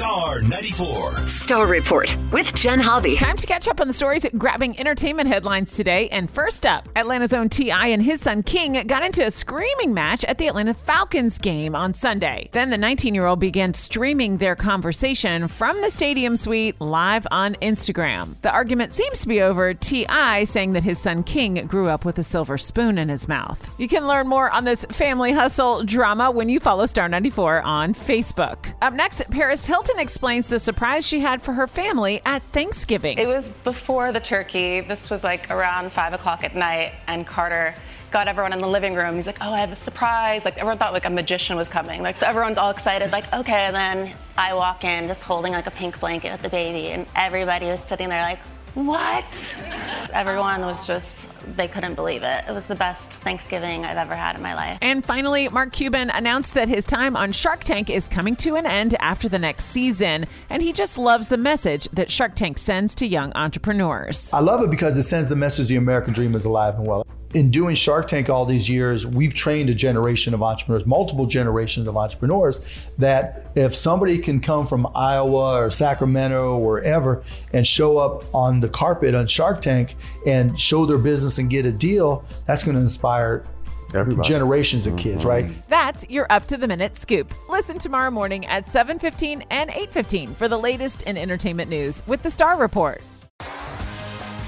Star 94. Star Report with Jen Hobby. Time to catch up on the stories grabbing entertainment headlines today. And first up, Atlanta's own T.I. and his son King got into a screaming match at the Atlanta Falcons game on Sunday. Then the 19 year old began streaming their conversation from the stadium suite live on Instagram. The argument seems to be over, T.I. saying that his son King grew up with a silver spoon in his mouth. You can learn more on this family hustle drama when you follow Star 94 on Facebook. Up next, Paris Hilton explains the surprise she had for her family at Thanksgiving. It was before the turkey. This was like around five o'clock at night, and Carter got everyone in the living room. He's like, "Oh, I have a surprise!" Like everyone thought like a magician was coming. Like so, everyone's all excited. Like, okay, and then I walk in just holding like a pink blanket with the baby, and everybody was sitting there like, "What?" Everyone was just they couldn't believe it. It was the best Thanksgiving I've ever had in my life. And finally, Mark Cuban announced that his time on Shark Tank is coming to an end after the next season, and he just loves the message that Shark Tank sends to young entrepreneurs. I love it because it sends the message the American dream is alive and well. In doing Shark Tank all these years, we've trained a generation of entrepreneurs, multiple generations of entrepreneurs, that if somebody can come from Iowa or Sacramento or wherever and show up on the carpet on Shark Tank and show their business and get a deal, that's going to inspire Everybody. generations of kids, right? Mm-hmm. That's your up to the minute scoop. Listen tomorrow morning at 7:15 and 8:15 for the latest in entertainment news with the Star Report.